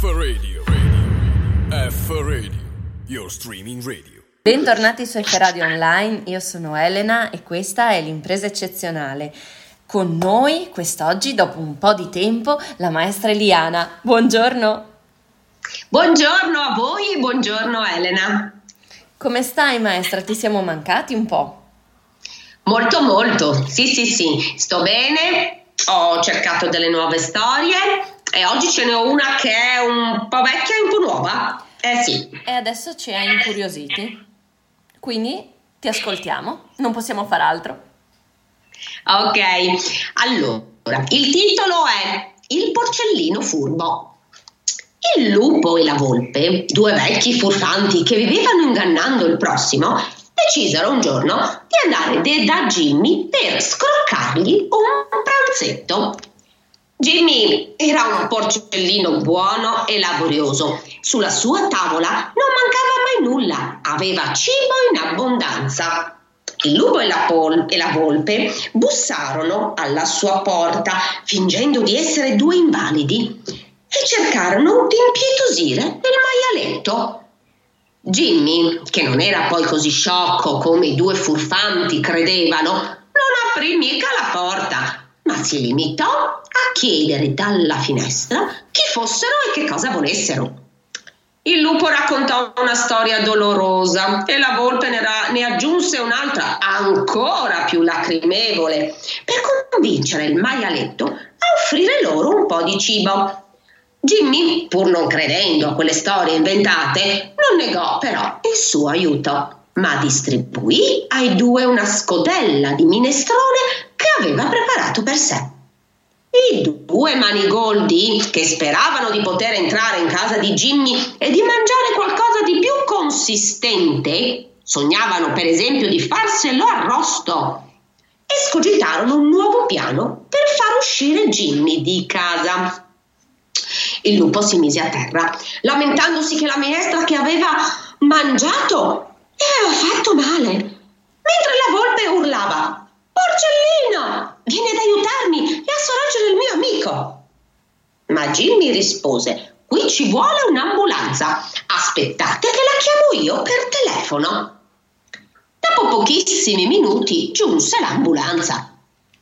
F Radio. Radio. F Radio. Your streaming radio. Bentornati su F Radio Online, io sono Elena e questa è l'impresa eccezionale. Con noi quest'oggi, dopo un po' di tempo, la maestra Eliana. Buongiorno. Buongiorno a voi buongiorno Elena. Come stai maestra? Ti siamo mancati un po'? Molto molto, sì sì sì, sto bene, ho cercato delle nuove storie e oggi ce ne ho una che è un po' vecchia e un po' nuova. Eh sì. E adesso ci hai incuriositi. Quindi ti ascoltiamo, non possiamo far altro. Ok, allora, il titolo è Il porcellino furbo. Il lupo e la volpe, due vecchi furfanti che vivevano ingannando il prossimo, decisero un giorno di andare da Jimmy per scroccargli un pranzetto. Jimmy era un porcellino buono e laborioso. Sulla sua tavola non mancava mai nulla, aveva cibo in abbondanza. Il lupo e la, pol- e la volpe bussarono alla sua porta fingendo di essere due invalidi e cercarono di impietosire il maialetto. Jimmy, che non era poi così sciocco come i due furfanti credevano, non aprì mica la porta, ma si limitò a chiedere dalla finestra chi fossero e che cosa volessero. Il lupo raccontò una storia dolorosa e la volpe ne, ra- ne, aggiunse un'altra ancora più lacrimevole per convincere il maialetto a offrire loro un po' di cibo. Jimmy, pur non credendo a quelle storie inventate, non negò però il suo aiuto, ma distribuì ai due una scodella di minestrone che aveva preparato per sé. I due manigoldi, che speravano di poter entrare in casa di Jimmy e di mangiare qualcosa di più consistente, sognavano per esempio di farselo arrosto, escogitarono un nuovo piano per far uscire Jimmy di casa. Il lupo si mise a terra, lamentandosi che la minestra che aveva mangiato gli aveva fatto male, mentre la volpe urlava Porcellino, vieni ad aiutarmi e a sorreggere il mio amico. Ma Jimmy rispose Qui ci vuole un'ambulanza. Aspettate che la chiamo io per telefono. Dopo pochissimi minuti giunse l'ambulanza.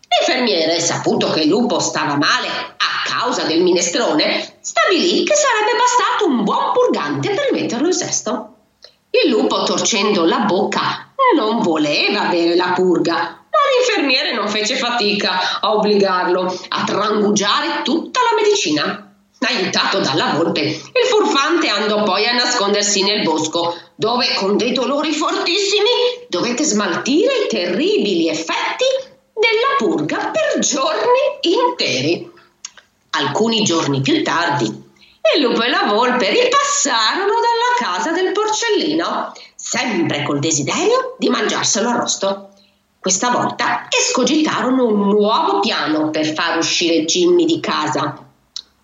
L'infermiere, saputo che il lupo stava male a causa del minestrone, stabilì che sarebbe bastato un buon purgante per metterlo in sesto. Il lupo, torcendo la bocca, non voleva avere la purga, l'infermiere non fece fatica a obbligarlo a trangugiare tutta la medicina. Aiutato dalla volpe, il furfante andò poi a nascondersi nel bosco, dove con dei dolori fortissimi dovette smaltire i terribili effetti della purga per giorni interi. Alcuni giorni più tardi, il lupo e la volpe ripassarono dalla casa del porcellino, sempre col desiderio di mangiarselo arrosto. Questa volta escogitarono un nuovo piano per far uscire Jimmy di casa.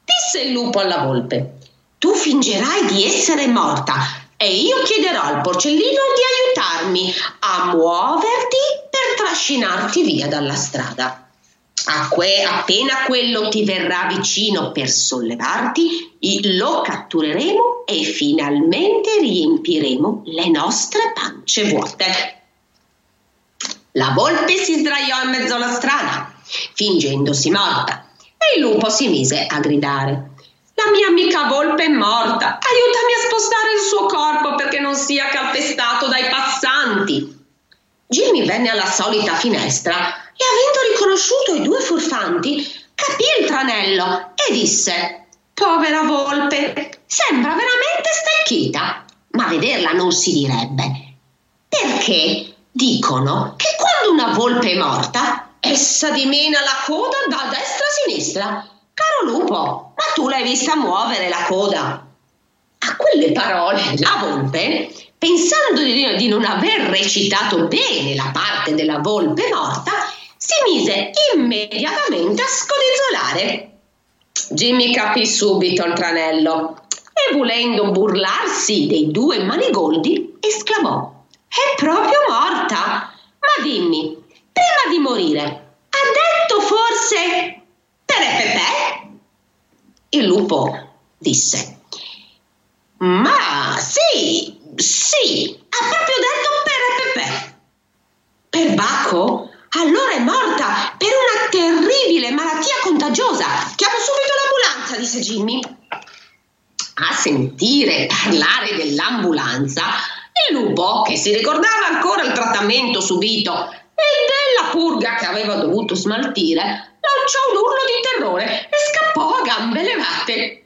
Disse il lupo alla volpe: Tu fingerai di essere morta e io chiederò al porcellino di aiutarmi a muoverti per trascinarti via dalla strada. Que- appena quello ti verrà vicino per sollevarti, lo cattureremo e finalmente riempiremo le nostre pance vuote. La volpe si sdraiò in mezzo alla strada, fingendosi morta, e il lupo si mise a gridare. La mia amica volpe è morta, aiutami a spostare il suo corpo perché non sia calpestato dai passanti. Jimmy venne alla solita finestra e avendo riconosciuto i due furfanti, capì il tranello e disse: Povera volpe, sembra veramente stecchita, ma vederla non si direbbe. Perché dicono che quando una volpe è morta, essa dimena la coda da destra a sinistra. Caro lupo, ma tu l'hai vista muovere la coda? A quelle parole la volpe pensando di, non aver recitato bene la parte della volpe morta, si mise immediatamente a scodinzolare. Jimmy capì subito il tranello e volendo burlarsi dei due manigoldi, esclamò: È proprio morta! Ma dimmi, prima di morire, ha detto forse Pepe Pepe? Il lupo disse: Ma sì, sì, ha proprio detto per Pepe. Per Bacco? Allora è morta per una terribile malattia contagiosa. Chiamo subito l'ambulanza, disse Jimmy. A sentire parlare dell'ambulanza, il lupo, che si ricordava ancora il trattamento subito e della purga che aveva dovuto smaltire, lanciò un urlo di terrore e scappò a gambe levate.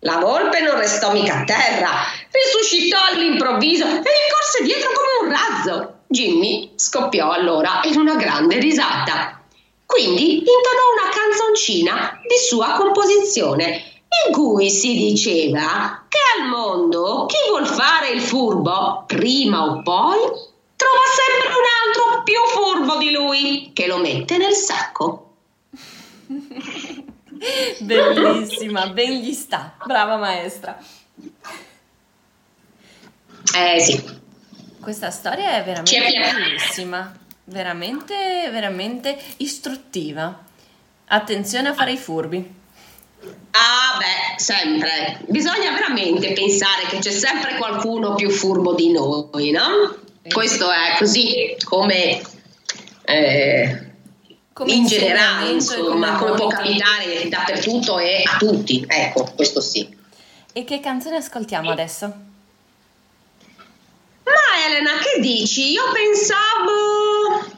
La volpe non restò mica a terra, risuscitò all'improvviso e gli corse dietro come un razzo. Jimmy scoppiò allora in una grande risata. Quindi intonò una canzoncina di sua composizione, in cui si diceva che al mondo chi vuol fare il furbo, prima o poi, trova sempre un altro più furbo di lui che lo mette nel sacco. Bellissima, ben gli sta, brava maestra. Eh sì, questa storia è veramente bellissima, veramente, veramente istruttiva. Attenzione a fare i furbi. Ah beh, sempre. Bisogna veramente pensare che c'è sempre qualcuno più furbo di noi, no? Questo è così come, eh, come in generale, insomma, come, come può capitare dappertutto e a tutti. Ecco, questo sì. E che canzone ascoltiamo adesso? Ma Elena, che dici? Io pensavo...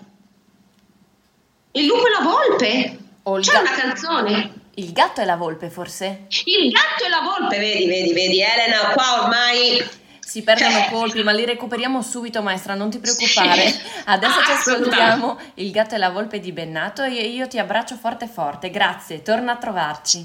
Il lupo e la volpe? O C'è una canzone? Il gatto e la volpe, forse? Il gatto e la volpe, vedi, vedi, vedi, Elena, qua ormai... Si perdono eh. colpi, ma li recuperiamo subito, maestra, non ti preoccupare. Sì. Adesso ah, ci ascoltiamo Il gatto e la volpe di Bennato e io ti abbraccio forte forte. Grazie, torna a trovarci.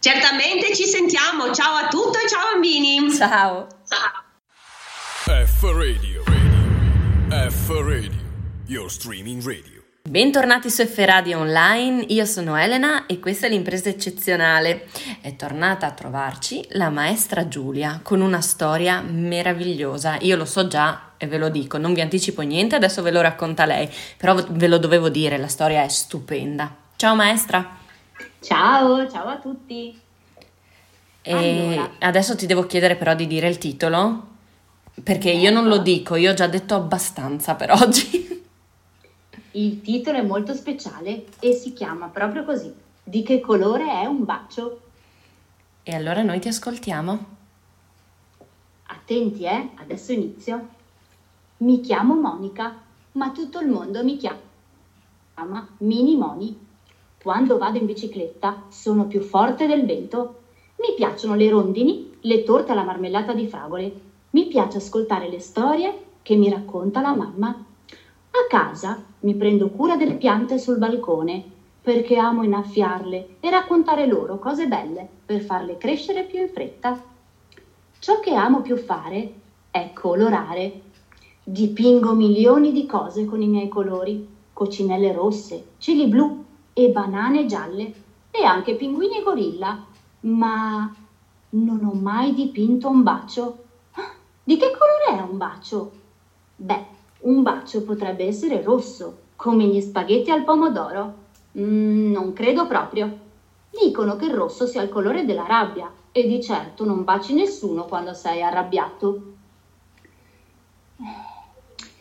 Certamente ci sentiamo. Ciao a tutti e ciao bambini. Ciao. Ciao. F Radio. radio. F Radio. Your streaming radio. Bentornati su F Radio Online, io sono Elena e questa è l'impresa eccezionale. È tornata a trovarci la maestra Giulia con una storia meravigliosa. Io lo so già e ve lo dico, non vi anticipo niente, adesso ve lo racconta lei, però ve lo dovevo dire, la storia è stupenda. Ciao maestra. Ciao, ciao a tutti. E allora. adesso ti devo chiedere però di dire il titolo perché io non lo dico, io ho già detto abbastanza per oggi. Il titolo è molto speciale e si chiama proprio così. Di che colore è un bacio? E allora noi ti ascoltiamo. Attenti, eh? Adesso inizio. Mi chiamo Monica, ma tutto il mondo mi chiama Mini Moni. Quando vado in bicicletta sono più forte del vento. Mi piacciono le rondini, le torte alla marmellata di fragole mi piace ascoltare le storie che mi racconta la mamma. A casa mi prendo cura delle piante sul balcone perché amo innaffiarle e raccontare loro cose belle per farle crescere più in fretta. Ciò che amo più fare è colorare. Dipingo milioni di cose con i miei colori, coccinelle rosse, cili blu e banane gialle e anche pinguini e gorilla, ma non ho mai dipinto un bacio di che colore è un bacio? Beh, un bacio potrebbe essere rosso, come gli spaghetti al pomodoro. Mm, non credo proprio. Dicono che il rosso sia il colore della rabbia e di certo non baci nessuno quando sei arrabbiato.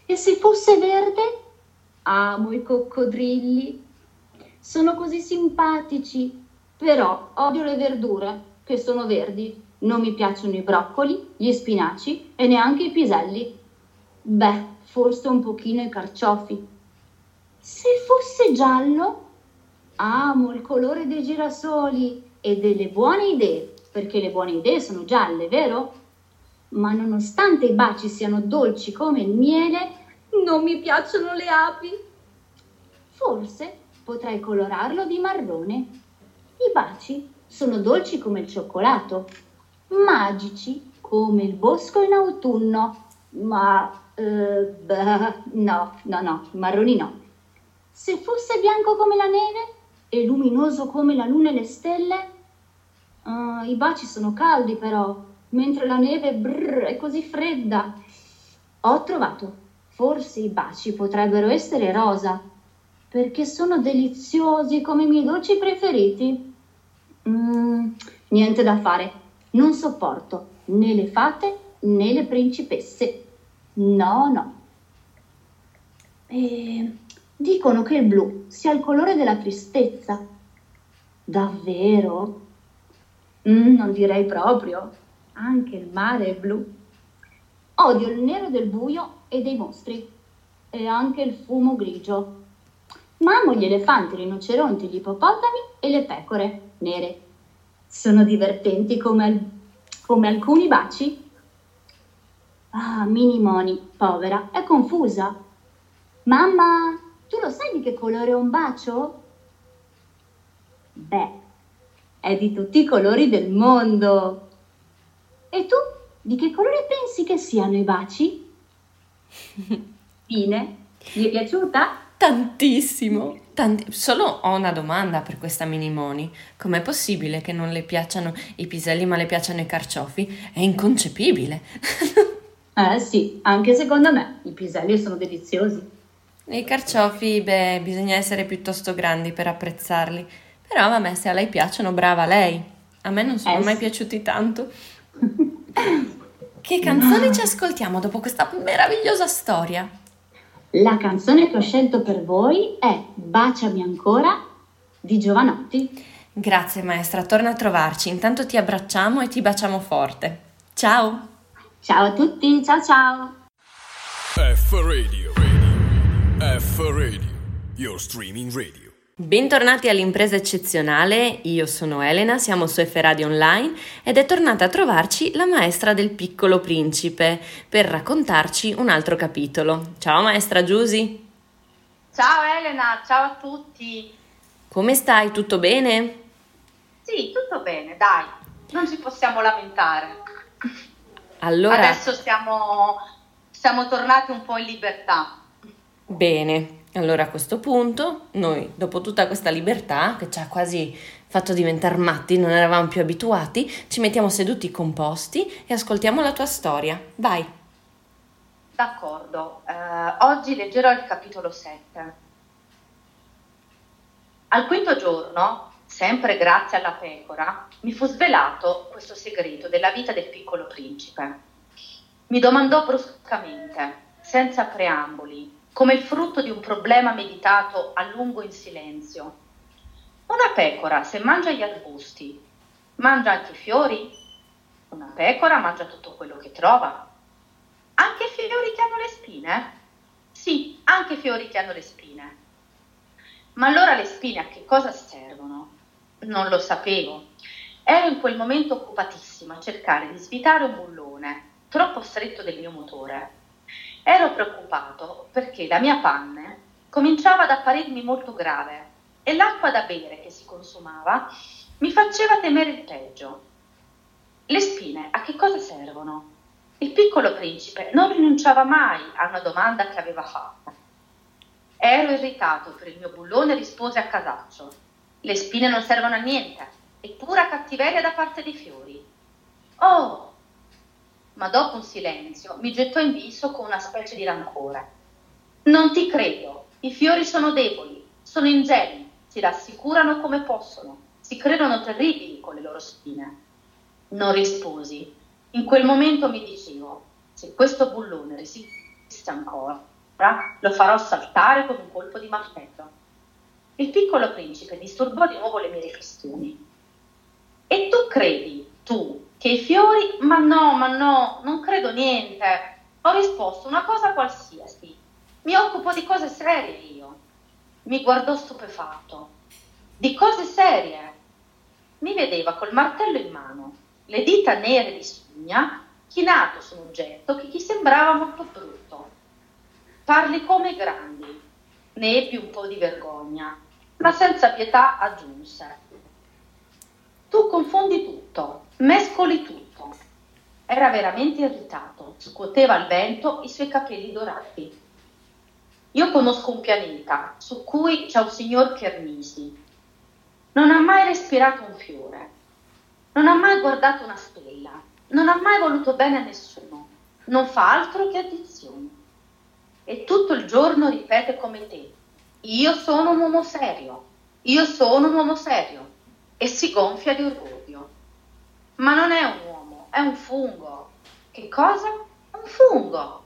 E se fosse verde? Amo i coccodrilli. Sono così simpatici, però odio le verdure che sono verdi. Non mi piacciono i broccoli, gli spinaci e neanche i piselli. Beh, forse un pochino i carciofi. Se fosse giallo, amo il colore dei girasoli e delle buone idee, perché le buone idee sono gialle, vero? Ma nonostante i baci siano dolci come il miele, non mi piacciono le api. Forse potrei colorarlo di marrone. I baci sono dolci come il cioccolato magici come il bosco in autunno, ma eh, beh, no, no, no, marroni no. Se fosse bianco come la neve e luminoso come la luna e le stelle, uh, i baci sono caldi però, mentre la neve brrr, è così fredda. Ho trovato, forse i baci potrebbero essere rosa, perché sono deliziosi come i miei dolci preferiti. Mm, niente da fare, non sopporto né le fate né le principesse. No, no. E dicono che il blu sia il colore della tristezza. Davvero? Mm, non direi proprio. Anche il mare è blu. Odio il nero del buio e dei mostri. E anche il fumo grigio. Ma amo gli elefanti, i rinoceronti, gli ippopotami e le pecore nere. Sono divertenti come, come alcuni baci. Ah, Mini Moni, povera, è confusa. Mamma, tu lo sai di che colore è un bacio? Beh, è di tutti i colori del mondo. E tu, di che colore pensi che siano i baci? Fine, gli è piaciuta? Tantissimo. Tanti... Solo ho una domanda per questa Minimoni. Com'è possibile che non le piacciono i piselli ma le piacciono i carciofi? È inconcepibile. eh sì, anche secondo me i piselli sono deliziosi. I carciofi, beh, bisogna essere piuttosto grandi per apprezzarli. Però vabbè, se a lei piacciono, brava lei. A me non sono eh, mai sì. piaciuti tanto. che canzone ci ascoltiamo dopo questa meravigliosa storia? La canzone che ho scelto per voi è Baciami ancora di Giovanotti. Grazie maestra, torna a trovarci. Intanto ti abbracciamo e ti baciamo forte. Ciao! Ciao a tutti, ciao ciao! F Radio, radio. F Radio, your streaming radio. Bentornati all'impresa eccezionale, io sono Elena, siamo su F Radio Online ed è tornata a trovarci la maestra del piccolo principe per raccontarci un altro capitolo. Ciao maestra Giusy! Ciao Elena, ciao a tutti! Come stai? Tutto bene? Sì, tutto bene, dai, non ci possiamo lamentare. Allora... Adesso siamo, siamo tornati un po' in libertà. Bene, allora a questo punto noi, dopo tutta questa libertà che ci ha quasi fatto diventare matti, non eravamo più abituati, ci mettiamo seduti composti e ascoltiamo la tua storia. Vai. D'accordo, eh, oggi leggerò il capitolo 7. Al quinto giorno, sempre grazie alla pecora, mi fu svelato questo segreto della vita del piccolo principe. Mi domandò bruscamente, senza preamboli, come il frutto di un problema meditato a lungo in silenzio. Una pecora, se mangia gli arbusti, mangia anche i fiori? Una pecora mangia tutto quello che trova. Anche i fiori che hanno le spine? Sì, anche i fiori che hanno le spine. Ma allora le spine a che cosa servono? Non lo sapevo. Ero in quel momento occupatissima a cercare di svitare un bullone troppo stretto del mio motore Ero preoccupato perché la mia panne cominciava ad apparirmi molto grave e l'acqua da bere che si consumava mi faceva temere il peggio. Le spine a che cosa servono? Il piccolo principe non rinunciava mai a una domanda che aveva fatto. Ero irritato per il mio bullone rispose a casaccio. Le spine non servono a niente, è pura cattiveria da parte dei fiori. Oh, ma dopo un silenzio mi gettò in viso con una specie di rancore. Non ti credo, i fiori sono deboli, sono ingenui, si rassicurano come possono, si credono terribili con le loro spine. Non risposi. In quel momento mi dicevo, se questo bullone resiste ancora, lo farò saltare con un colpo di martello. Il piccolo principe disturbò di nuovo le mie riflessioni. E tu credi, tu, che i fiori, ma no, ma no, non credo niente. Ho risposto una cosa qualsiasi. Mi occupo di cose serie io. Mi guardò stupefatto. Di cose serie. Mi vedeva col martello in mano, le dita nere di spugna, chinato su un oggetto che gli sembrava molto brutto. Parli come i grandi. Ne ebbi un po' di vergogna, ma senza pietà aggiunse. Tu confondi tutto Mescoli tutto. Era veramente irritato, scuoteva al vento i suoi capelli dorati. Io conosco un pianeta su cui c'è un signor Chernisi. Non ha mai respirato un fiore, non ha mai guardato una stella, non ha mai voluto bene a nessuno, non fa altro che addizioni. E tutto il giorno ripete come te, io sono un uomo serio, io sono un uomo serio, e si gonfia di orgoglio. Ma non è un uomo, è un fungo. Che cosa? Un fungo.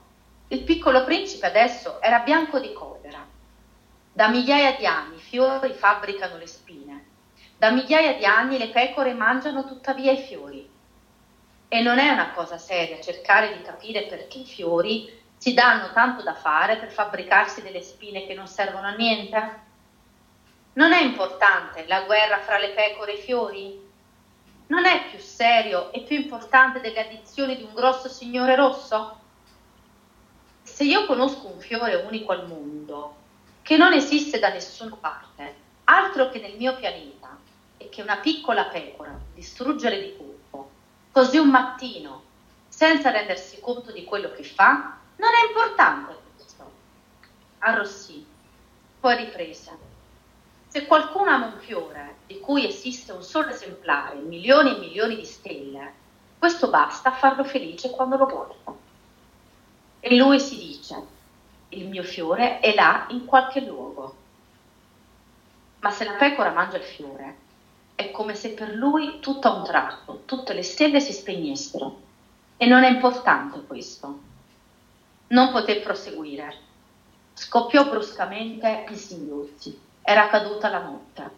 Il piccolo principe adesso era bianco di collera. Da migliaia di anni i fiori fabbricano le spine. Da migliaia di anni le pecore mangiano tuttavia i fiori. E non è una cosa seria cercare di capire perché i fiori si danno tanto da fare per fabbricarsi delle spine che non servono a niente? Non è importante la guerra fra le pecore e i fiori? Non è più serio e più importante delle addizioni di un grosso signore rosso? Se io conosco un fiore unico al mondo, che non esiste da nessuna parte, altro che nel mio pianeta, e che una piccola pecora distruggere di colpo, così un mattino, senza rendersi conto di quello che fa, non è importante questo. Arrossì, poi riprese. Se qualcuno ama un fiore di cui esiste un solo esemplare milioni e milioni di stelle, questo basta a farlo felice quando lo vuole. E lui si dice, il mio fiore è là in qualche luogo. Ma se la pecora mangia il fiore, è come se per lui tutto a un tratto, tutte le stelle si spegnessero. E non è importante questo. Non poté proseguire. Scoppiò bruscamente in singhiozzi. Era caduta la notte.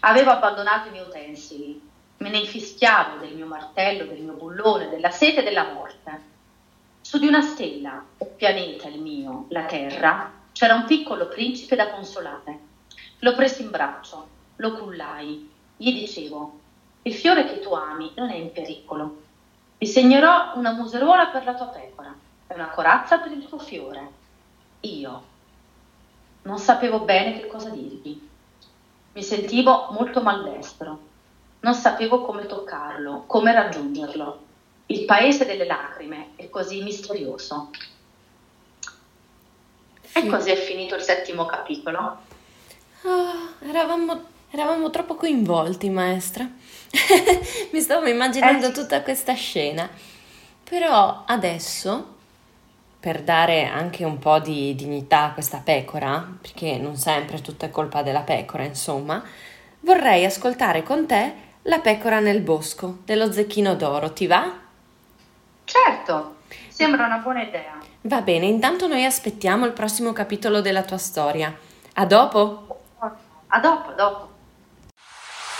Avevo abbandonato i miei utensili. Me ne infischiavo del mio martello, del mio bullone, della sete e della morte. Su di una stella, o pianeta il mio, la Terra, c'era un piccolo principe da consolare. Lo presi in braccio, lo cullai, gli dicevo, il fiore che tu ami non è in pericolo. Disegnerò una museruola per la tua pecora è una corazza per il tuo fiore. Io non sapevo bene che cosa dirgli. Mi sentivo molto maldestro. Non sapevo come toccarlo, come raggiungerlo. Il paese delle lacrime è così misterioso. E così è finito il settimo capitolo. Oh, eravamo, eravamo, troppo coinvolti, maestra. Mi stavo immaginando eh, tutta questa scena. Però adesso per dare anche un po' di dignità a questa pecora, perché non sempre tutto è colpa della pecora, insomma, vorrei ascoltare con te La pecora nel bosco dello Zecchino d'Oro. Ti va? Certo, sembra una buona idea. Va bene, intanto noi aspettiamo il prossimo capitolo della tua storia. A dopo? A dopo, dopo.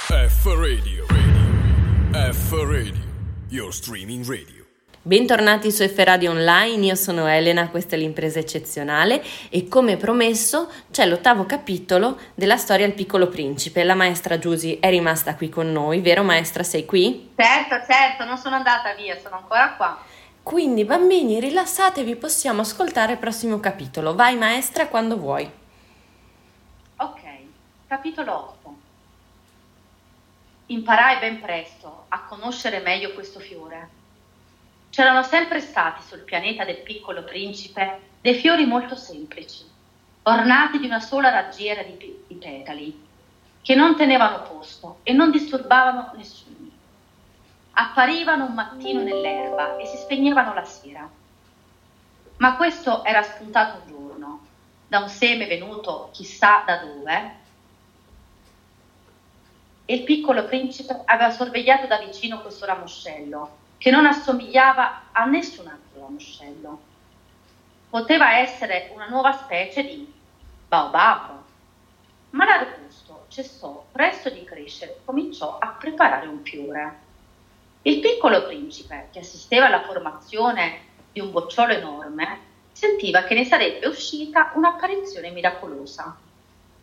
F Radio, radio. F Radio, your streaming radio. Bentornati su F Radio Online, io sono Elena, questa è l'impresa eccezionale e come promesso c'è l'ottavo capitolo della storia Il piccolo principe. La maestra Giusy è rimasta qui con noi, vero maestra? Sei qui? Certo, certo, non sono andata via, sono ancora qua. Quindi bambini rilassatevi, possiamo ascoltare il prossimo capitolo. Vai maestra quando vuoi. Ok, capitolo 8. Imparai ben presto a conoscere meglio questo fiore C'erano sempre stati sul pianeta del piccolo principe dei fiori molto semplici, ornati di una sola raggiera di, di petali, che non tenevano posto e non disturbavano nessuno. Apparivano un mattino nell'erba e si spegnevano la sera. Ma questo era spuntato un giorno, da un seme venuto chissà da dove, e il piccolo principe aveva sorvegliato da vicino questo ramoscello che non assomigliava a nessun altro ramoscello. Poteva essere una nuova specie di baobab, ma l'arbusto cessò presto di crescere e cominciò a preparare un fiore. Il piccolo principe, che assisteva alla formazione di un bocciolo enorme, sentiva che ne sarebbe uscita un'apparizione miracolosa.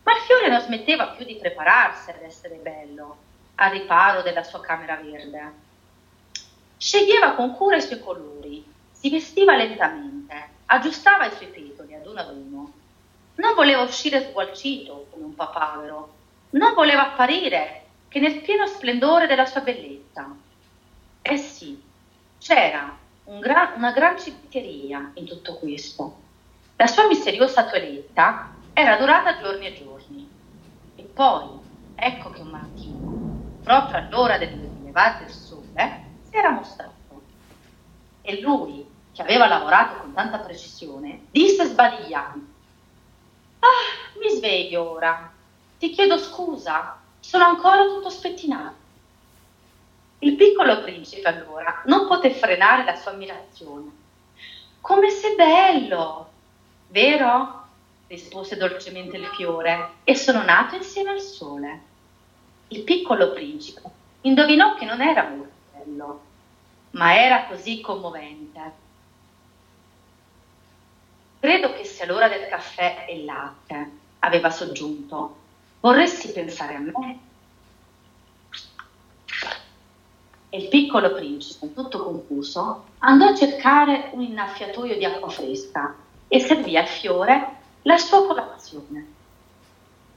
Ma il fiore non smetteva più di prepararsi ad essere bello, al riparo della sua camera verde. Sceglieva con cura i suoi colori, si vestiva lentamente, aggiustava i suoi petoli ad uno ad uno. Non voleva uscire sgualcito come un papavero, non voleva apparire che nel pieno splendore della sua bellezza. Eh sì, c'era un gran, una gran civetteria in tutto questo. La sua misteriosa toeletta era durata giorni e giorni. E poi, ecco che un mattino, proprio all'ora del levare del sole, si era mostrato. E lui, che aveva lavorato con tanta precisione, disse sbadigliando, Ah, mi sveglio ora. Ti chiedo scusa, sono ancora tutto spettinato. Il piccolo principe allora non poté frenare la sua ammirazione. Come sei bello, vero? rispose dolcemente il fiore, e sono nato insieme al sole. Il piccolo principe indovinò che non era molto bello, ma era così commovente. Credo che sia l'ora del caffè e latte, aveva soggiunto. Vorresti pensare a me? E il piccolo principe, tutto confuso, andò a cercare un innaffiatoio di acqua fresca e servì al fiore la sua colazione.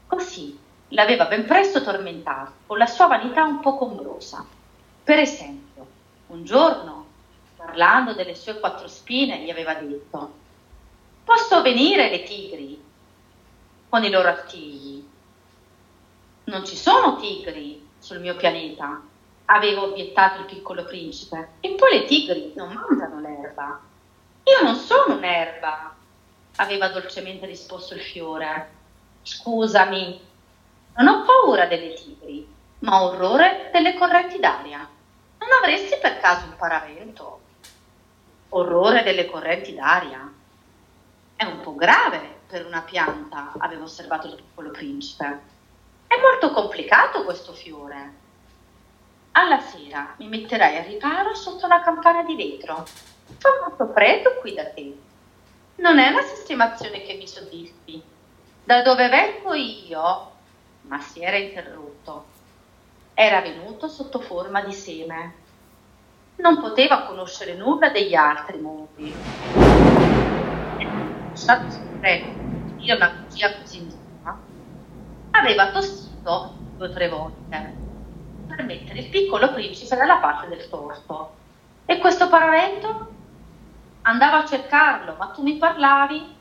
Così l'aveva ben presto tormentato con la sua vanità un po' combrosa. Per esempio, un giorno, parlando delle sue quattro spine, gli aveva detto Posso venire le tigri con i loro artigli? Non ci sono tigri sul mio pianeta, aveva obiettato il piccolo principe. E poi le tigri non mangiano l'erba. Io non sono un'erba, aveva dolcemente risposto il fiore. Scusami, non ho paura delle tigri, ma orrore delle correnti d'aria. Non avresti per caso un paravento? Orrore delle correnti d'aria? È un po' grave per una pianta, aveva osservato il piccolo principe. È molto complicato questo fiore. Alla sera mi metterai a riparo sotto una campana di vetro. Fa molto freddo qui da te. Non è una sistemazione che mi soddisfi. Da dove vengo io? Ma si era interrotto. Era venuto sotto forma di seme. Non poteva conoscere nulla degli altri mondi. Stato secreto, io una bugia così insomma, aveva tossito due o tre volte per mettere il piccolo principe dalla parte del torto. E questo paravento? Andava a cercarlo, ma tu mi parlavi?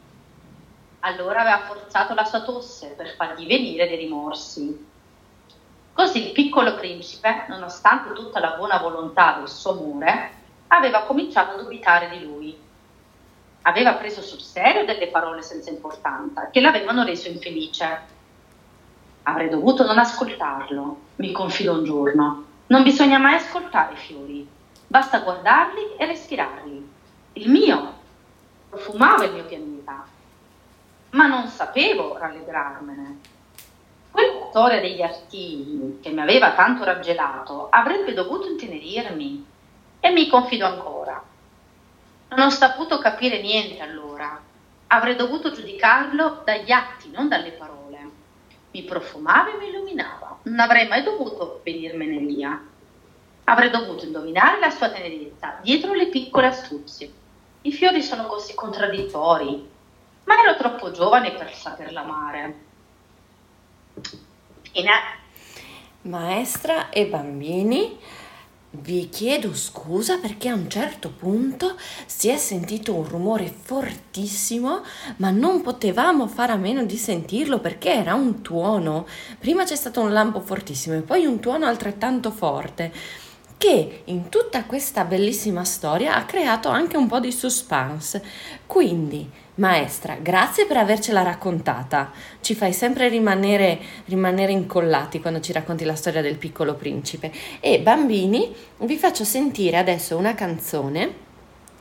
Allora aveva forzato la sua tosse per fargli venire dei rimorsi. Così il piccolo principe, nonostante tutta la buona volontà del suo amore, aveva cominciato a dubitare di lui. Aveva preso sul serio delle parole senza importanza che l'avevano reso infelice Avrei dovuto non ascoltarlo, mi confidò un giorno. Non bisogna mai ascoltare i fiori, basta guardarli e respirarli. Il mio profumava il mio pianeta, ma non sapevo rallegrarmene. Storia degli artigli che mi aveva tanto raggelato avrebbe dovuto intenerirmi e mi confidò ancora. Non ho saputo capire niente allora. Avrei dovuto giudicarlo dagli atti, non dalle parole mi profumava e mi illuminava. Non avrei mai dovuto venirmene via. Avrei dovuto indovinare la sua tenerezza dietro le piccole astuzie. I fiori sono così contraddittori, ma ero troppo giovane per saperla amare. Fine. Maestra e bambini vi chiedo scusa perché a un certo punto si è sentito un rumore fortissimo, ma non potevamo fare a meno di sentirlo perché era un tuono. Prima c'è stato un lampo fortissimo e poi un tuono altrettanto forte che in tutta questa bellissima storia ha creato anche un po' di suspense. Quindi Maestra, grazie per avercela raccontata. Ci fai sempre rimanere, rimanere, incollati quando ci racconti la storia del piccolo principe. E bambini, vi faccio sentire adesso una canzone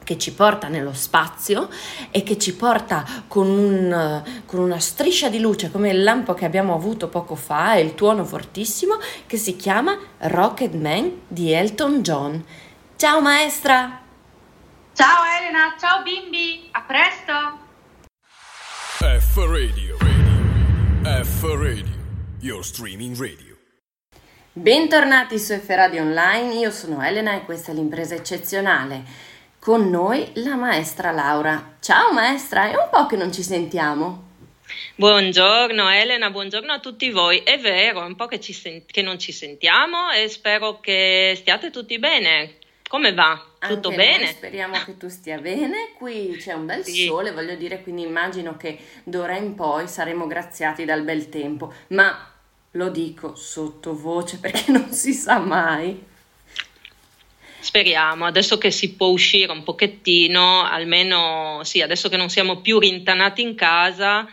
che ci porta nello spazio e che ci porta con, un, con una striscia di luce come il lampo che abbiamo avuto poco fa e il tuono fortissimo che si chiama Rocket Man di Elton John. Ciao maestra! Ciao Elena, ciao bimbi, a presto! F Radio. radio. F Radio. Your streaming radio. Bentornati su F Radio Online, io sono Elena e questa è l'impresa eccezionale. Con noi la maestra Laura. Ciao maestra, è un po' che non ci sentiamo. Buongiorno Elena, buongiorno a tutti voi. È vero, è un po' che, sen- che non ci sentiamo e spero che stiate tutti bene. Come va? Tutto Anche bene? Speriamo che tu stia bene. Qui c'è un bel Sì. sole, voglio dire, quindi immagino che d'ora in poi saremo graziati dal bel tempo. Ma lo dico sottovoce perché non si sa mai. Speriamo, adesso che si può uscire un pochettino, almeno sì, adesso che non siamo più rintanati in casa,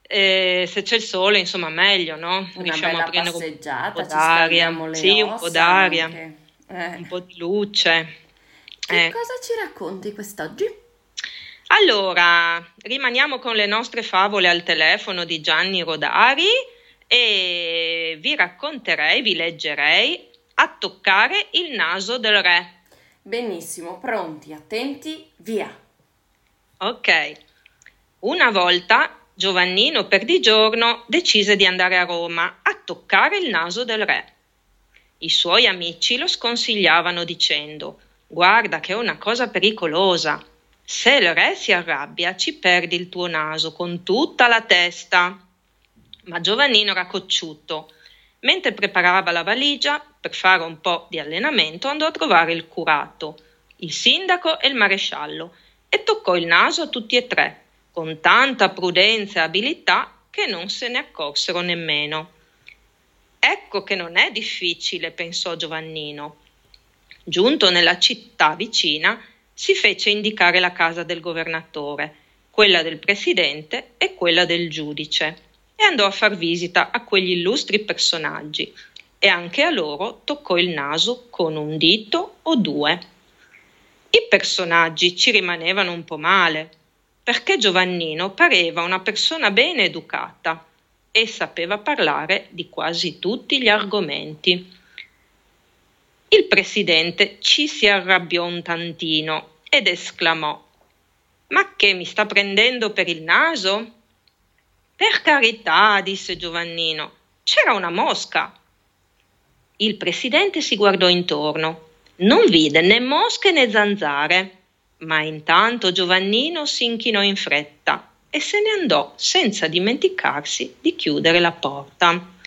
eh, se c'è il sole, insomma, meglio, no? Una Riusciamo bella a prendere un passeggiata, po' ci d'aria. Sì, un po' d'aria. anche. Eh. un po' di luce. Che Eh. cosa ci racconti quest'oggi? Allora, rimaniamo con le nostre favole al telefono di Gianni Rodari e vi racconterei, vi leggerei a toccare il naso del re. Benissimo, pronti, attenti, via. Ok. Una volta Giovannino Perdigiorno decise di andare a Roma a toccare il naso del re. I suoi amici lo sconsigliavano dicendo: Guarda che è una cosa pericolosa. Se il re si arrabbia, ci perdi il tuo naso con tutta la testa. Ma Giovannino era cocciuto. Mentre preparava la valigia per fare un po' di allenamento, andò a trovare il curato, il sindaco e il maresciallo e toccò il naso a tutti e tre, con tanta prudenza e abilità che non se ne accorsero nemmeno. Ecco che non è difficile, pensò Giovannino. Giunto nella città vicina, si fece indicare la casa del governatore, quella del presidente e quella del giudice, e andò a far visita a quegli illustri personaggi, e anche a loro toccò il naso con un dito o due. I personaggi ci rimanevano un po' male, perché Giovannino pareva una persona bene educata e sapeva parlare di quasi tutti gli argomenti. Il presidente ci si arrabbiò un tantino ed esclamò Ma che mi sta prendendo per il naso? Per carità, disse Giovannino, c'era una mosca. Il presidente si guardò intorno. Non vide né mosche né zanzare, ma intanto Giovannino si inchinò in fretta e se ne andò senza dimenticarsi di chiudere la porta.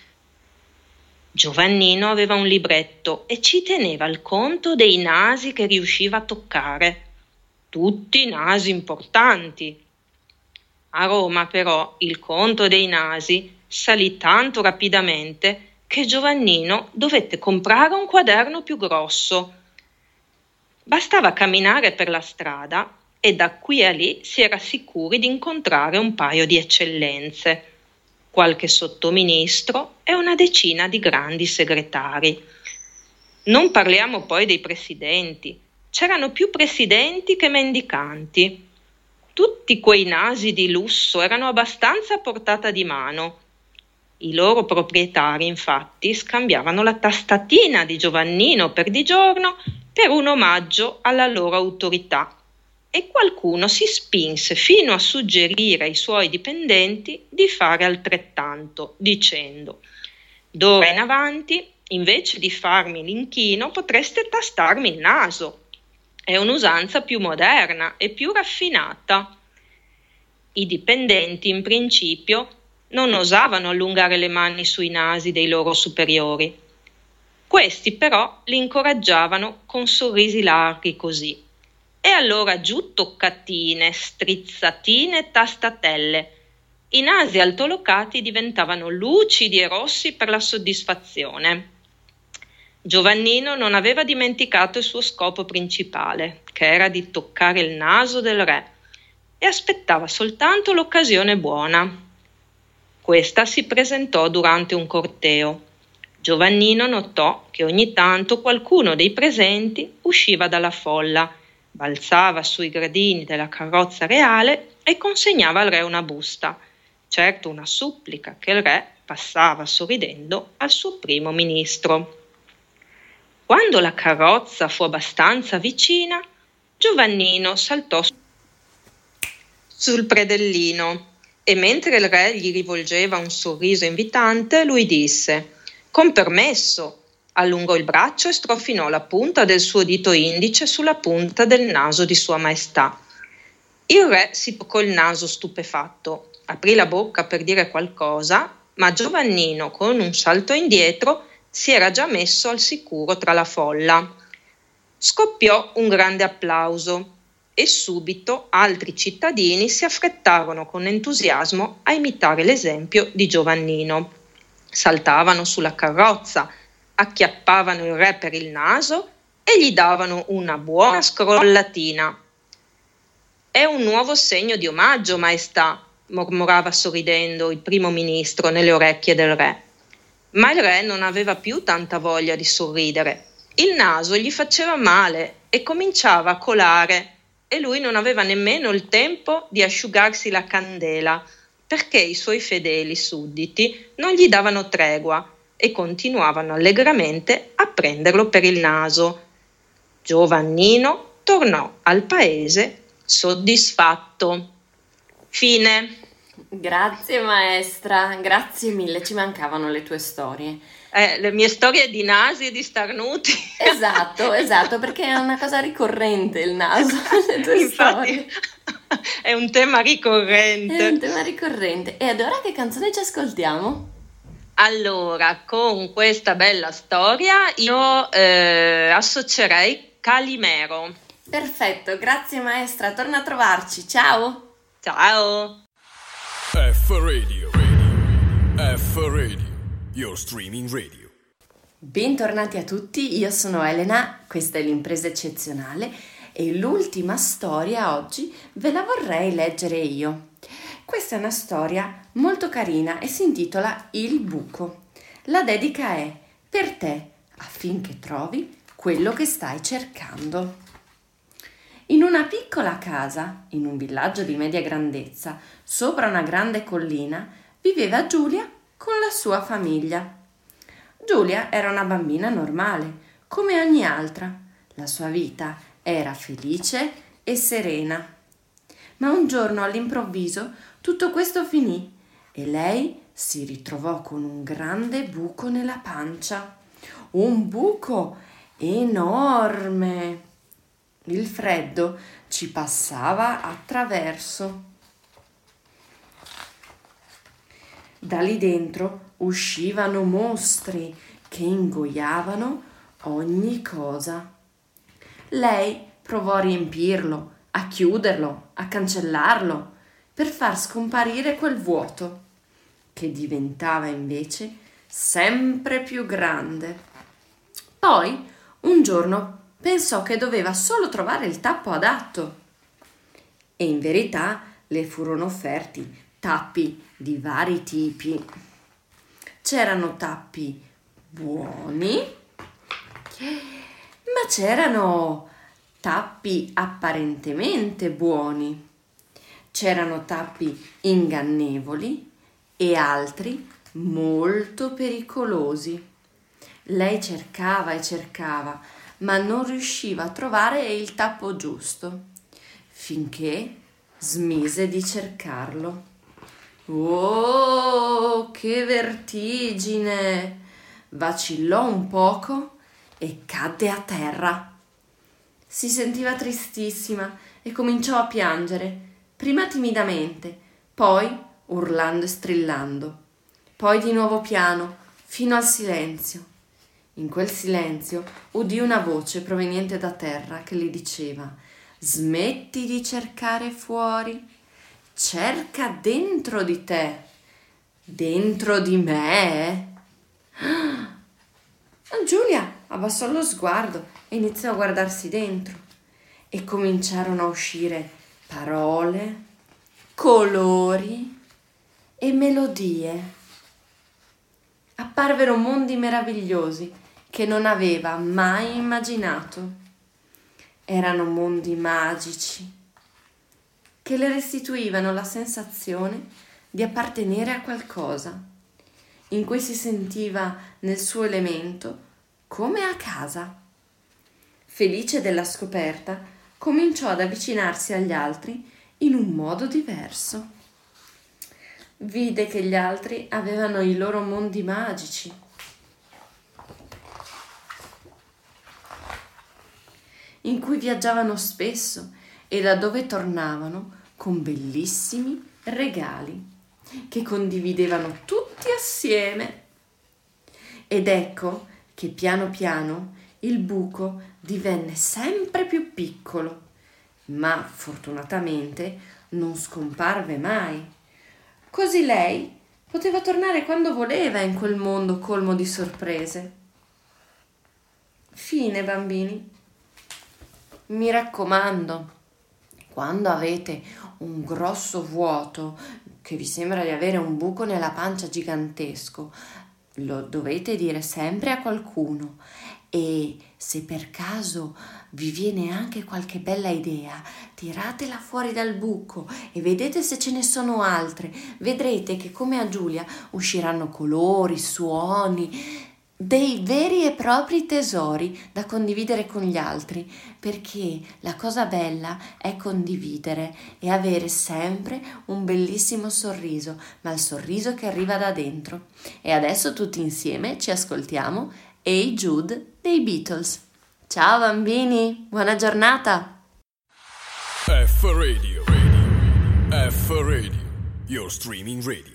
Giovannino aveva un libretto e ci teneva il conto dei nasi che riusciva a toccare. Tutti nasi importanti. A Roma però il conto dei nasi salì tanto rapidamente che Giovannino dovette comprare un quaderno più grosso. Bastava camminare per la strada e da qui a lì si era sicuri di incontrare un paio di eccellenze, qualche sottoministro e una decina di grandi segretari. Non parliamo poi dei presidenti. C'erano più presidenti che mendicanti. Tutti quei nasi di lusso erano abbastanza a portata di mano. I loro proprietari, infatti, scambiavano la tastatina di Giovannino per di giorno per un omaggio alla loro autorità e qualcuno si spinse fino a suggerire ai suoi dipendenti di fare altrettanto, dicendo D'ora in avanti, invece di farmi l'inchino, potreste tastarmi il naso. È un'usanza più moderna e più raffinata. I dipendenti, in principio, non osavano allungare le mani sui nasi dei loro superiori. Questi però li incoraggiavano con sorrisi larghi così. E allora giù toccatine, strizzatine, tastatelle. I nasi altolocati diventavano lucidi e rossi per la soddisfazione. Giovannino non aveva dimenticato il suo scopo principale, che era di toccare il naso del re, e aspettava soltanto l'occasione buona. Questa si presentò durante un corteo. Giovannino notò che ogni tanto qualcuno dei presenti usciva dalla folla, balzava sui gradini della carrozza reale e consegnava al re una busta, certo una supplica che il re passava sorridendo al suo primo ministro. Quando la carrozza fu abbastanza vicina, Giovannino saltò sul predellino e mentre il re gli rivolgeva un sorriso invitante, lui disse Con permesso, allungò il braccio e strofinò la punta del suo dito indice sulla punta del naso di Sua Maestà. Il re si toccò il naso stupefatto, aprì la bocca per dire qualcosa, ma Giovannino, con un salto indietro, si era già messo al sicuro tra la folla. Scoppiò un grande applauso e subito altri cittadini si affrettarono con entusiasmo a imitare l'esempio di Giovannino. Saltavano sulla carrozza, acchiappavano il re per il naso e gli davano una buona scrollatina. È un nuovo segno di omaggio, maestà, mormorava sorridendo il primo ministro nelle orecchie del re. Ma il re non aveva più tanta voglia di sorridere Il naso gli faceva male e cominciava a colare e lui non aveva nemmeno il tempo di asciugarsi la candela perché i suoi fedeli sudditi non gli davano tregua e continuavano allegramente a prenderlo per il naso. Giovannino tornò al paese soddisfatto. Fine. Grazie maestra, grazie mille, ci mancavano le tue storie. Eh, le mie storie di nasi e di starnuti. Esatto, esatto, perché è una cosa ricorrente il naso, le tue Infatti, storie. è un tema ricorrente. È un tema ricorrente. E ad ora che canzone ci ascoltiamo? Allora, con questa bella storia io eh, associerei Calimero. Perfetto, grazie maestra, torna a trovarci, ciao! Ciao! F Radio. Radio. F Radio. Your streaming radio. Bentornati a tutti, io sono Elena, questa è l'impresa eccezionale e l'ultima storia oggi ve la vorrei leggere io. Questa è una storia molto carina e si intitola Il buco. La dedica è per te affinché trovi quello che stai cercando. In una piccola casa, in un villaggio di media grandezza, sopra una grande collina, viveva Giulia con la sua famiglia. Giulia era una bambina normale, come ogni altra. La sua vita era felice e serena. Ma un giorno all'improvviso tutto questo finì e lei si ritrovò con un grande buco nella pancia. Un buco enorme. Il freddo ci passava attraverso. Da lì dentro uscivano mostri che ingoiavano ogni cosa. Lei provò a riempirlo, a chiuderlo, a cancellarlo, per far scomparire quel vuoto, che diventava invece sempre più grande. Poi, un giorno, pensò che doveva solo trovare il tappo adatto. E in verità le furono offerti tappi di vari tipi. C'erano tappi buoni, ma c'erano tappi apparentemente buoni. C'erano tappi ingannevoli e altri molto pericolosi. Lei cercava e cercava, ma non riusciva a trovare il tappo giusto, finché smise di cercarlo. Oh, che vertigine! Vacillò un poco e cadde a terra. Si sentiva tristissima e cominciò a piangere, prima timidamente, poi urlando e strillando, poi di nuovo piano, fino al silenzio. In quel silenzio udì una voce proveniente da terra che le diceva Smetti di cercare fuori, cerca dentro di te. Dentro di me? Giulia abbassò lo sguardo e iniziò a guardarsi dentro e cominciarono a uscire parole, colori e melodie. Apparvero mondi meravigliosi che non aveva mai immaginato. Erano mondi magici che le restituivano la sensazione di appartenere a qualcosa, in cui si sentiva nel suo elemento come a casa. Felice della scoperta, cominciò ad avvicinarsi agli altri in un modo diverso. Vide che gli altri avevano i loro mondi magici. in cui viaggiavano spesso e da dove tornavano con bellissimi regali che condividevano tutti assieme. Ed ecco che piano piano il buco divenne sempre più piccolo, ma fortunatamente non scomparve mai. Così lei poteva tornare quando voleva in quel mondo colmo di sorprese. Fine, bambini. Mi raccomando, quando avete un grosso vuoto che vi sembra di avere un buco nella pancia gigantesco, lo dovete dire sempre a qualcuno e Se per caso vi viene anche qualche bella idea, tiratela fuori dal buco e vedete se ce ne sono altre. Vedrete che come a Giulia usciranno colori, suoni, dei veri e propri tesori da condividere con gli altri, perché la cosa bella è condividere e avere sempre un bellissimo sorriso, ma il sorriso che arriva da dentro. E adesso tutti insieme ci ascoltiamo Hey Jude dei Beatles. Ciao bambini, buona giornata! F Radio, radio. F Radio, your streaming radio.